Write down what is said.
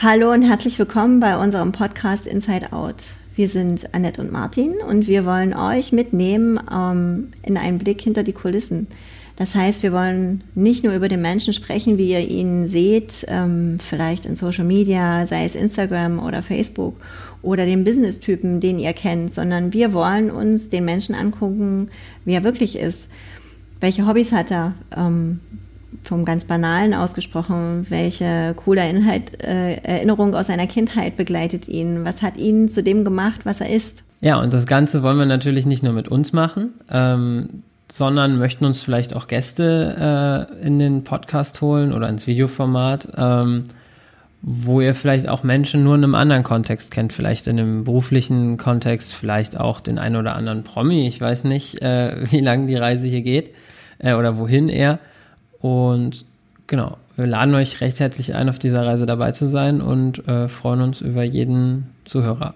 Hallo und herzlich willkommen bei unserem Podcast Inside Out. Wir sind Annette und Martin und wir wollen euch mitnehmen ähm, in einen Blick hinter die Kulissen. Das heißt, wir wollen nicht nur über den Menschen sprechen, wie ihr ihn seht, ähm, vielleicht in Social Media, sei es Instagram oder Facebook oder den Business-Typen, den ihr kennt, sondern wir wollen uns den Menschen angucken, wie er wirklich ist. Welche Hobbys hat er? Ähm, vom ganz Banalen ausgesprochen, welche coole Inhalt, äh, Erinnerung aus seiner Kindheit begleitet ihn? Was hat ihn zu dem gemacht, was er ist? Ja, und das Ganze wollen wir natürlich nicht nur mit uns machen, ähm, sondern möchten uns vielleicht auch Gäste äh, in den Podcast holen oder ins Videoformat, ähm, wo ihr vielleicht auch Menschen nur in einem anderen Kontext kennt, vielleicht in einem beruflichen Kontext, vielleicht auch den einen oder anderen Promi. Ich weiß nicht, äh, wie lange die Reise hier geht äh, oder wohin er. Und genau, wir laden euch recht herzlich ein, auf dieser Reise dabei zu sein und äh, freuen uns über jeden Zuhörer.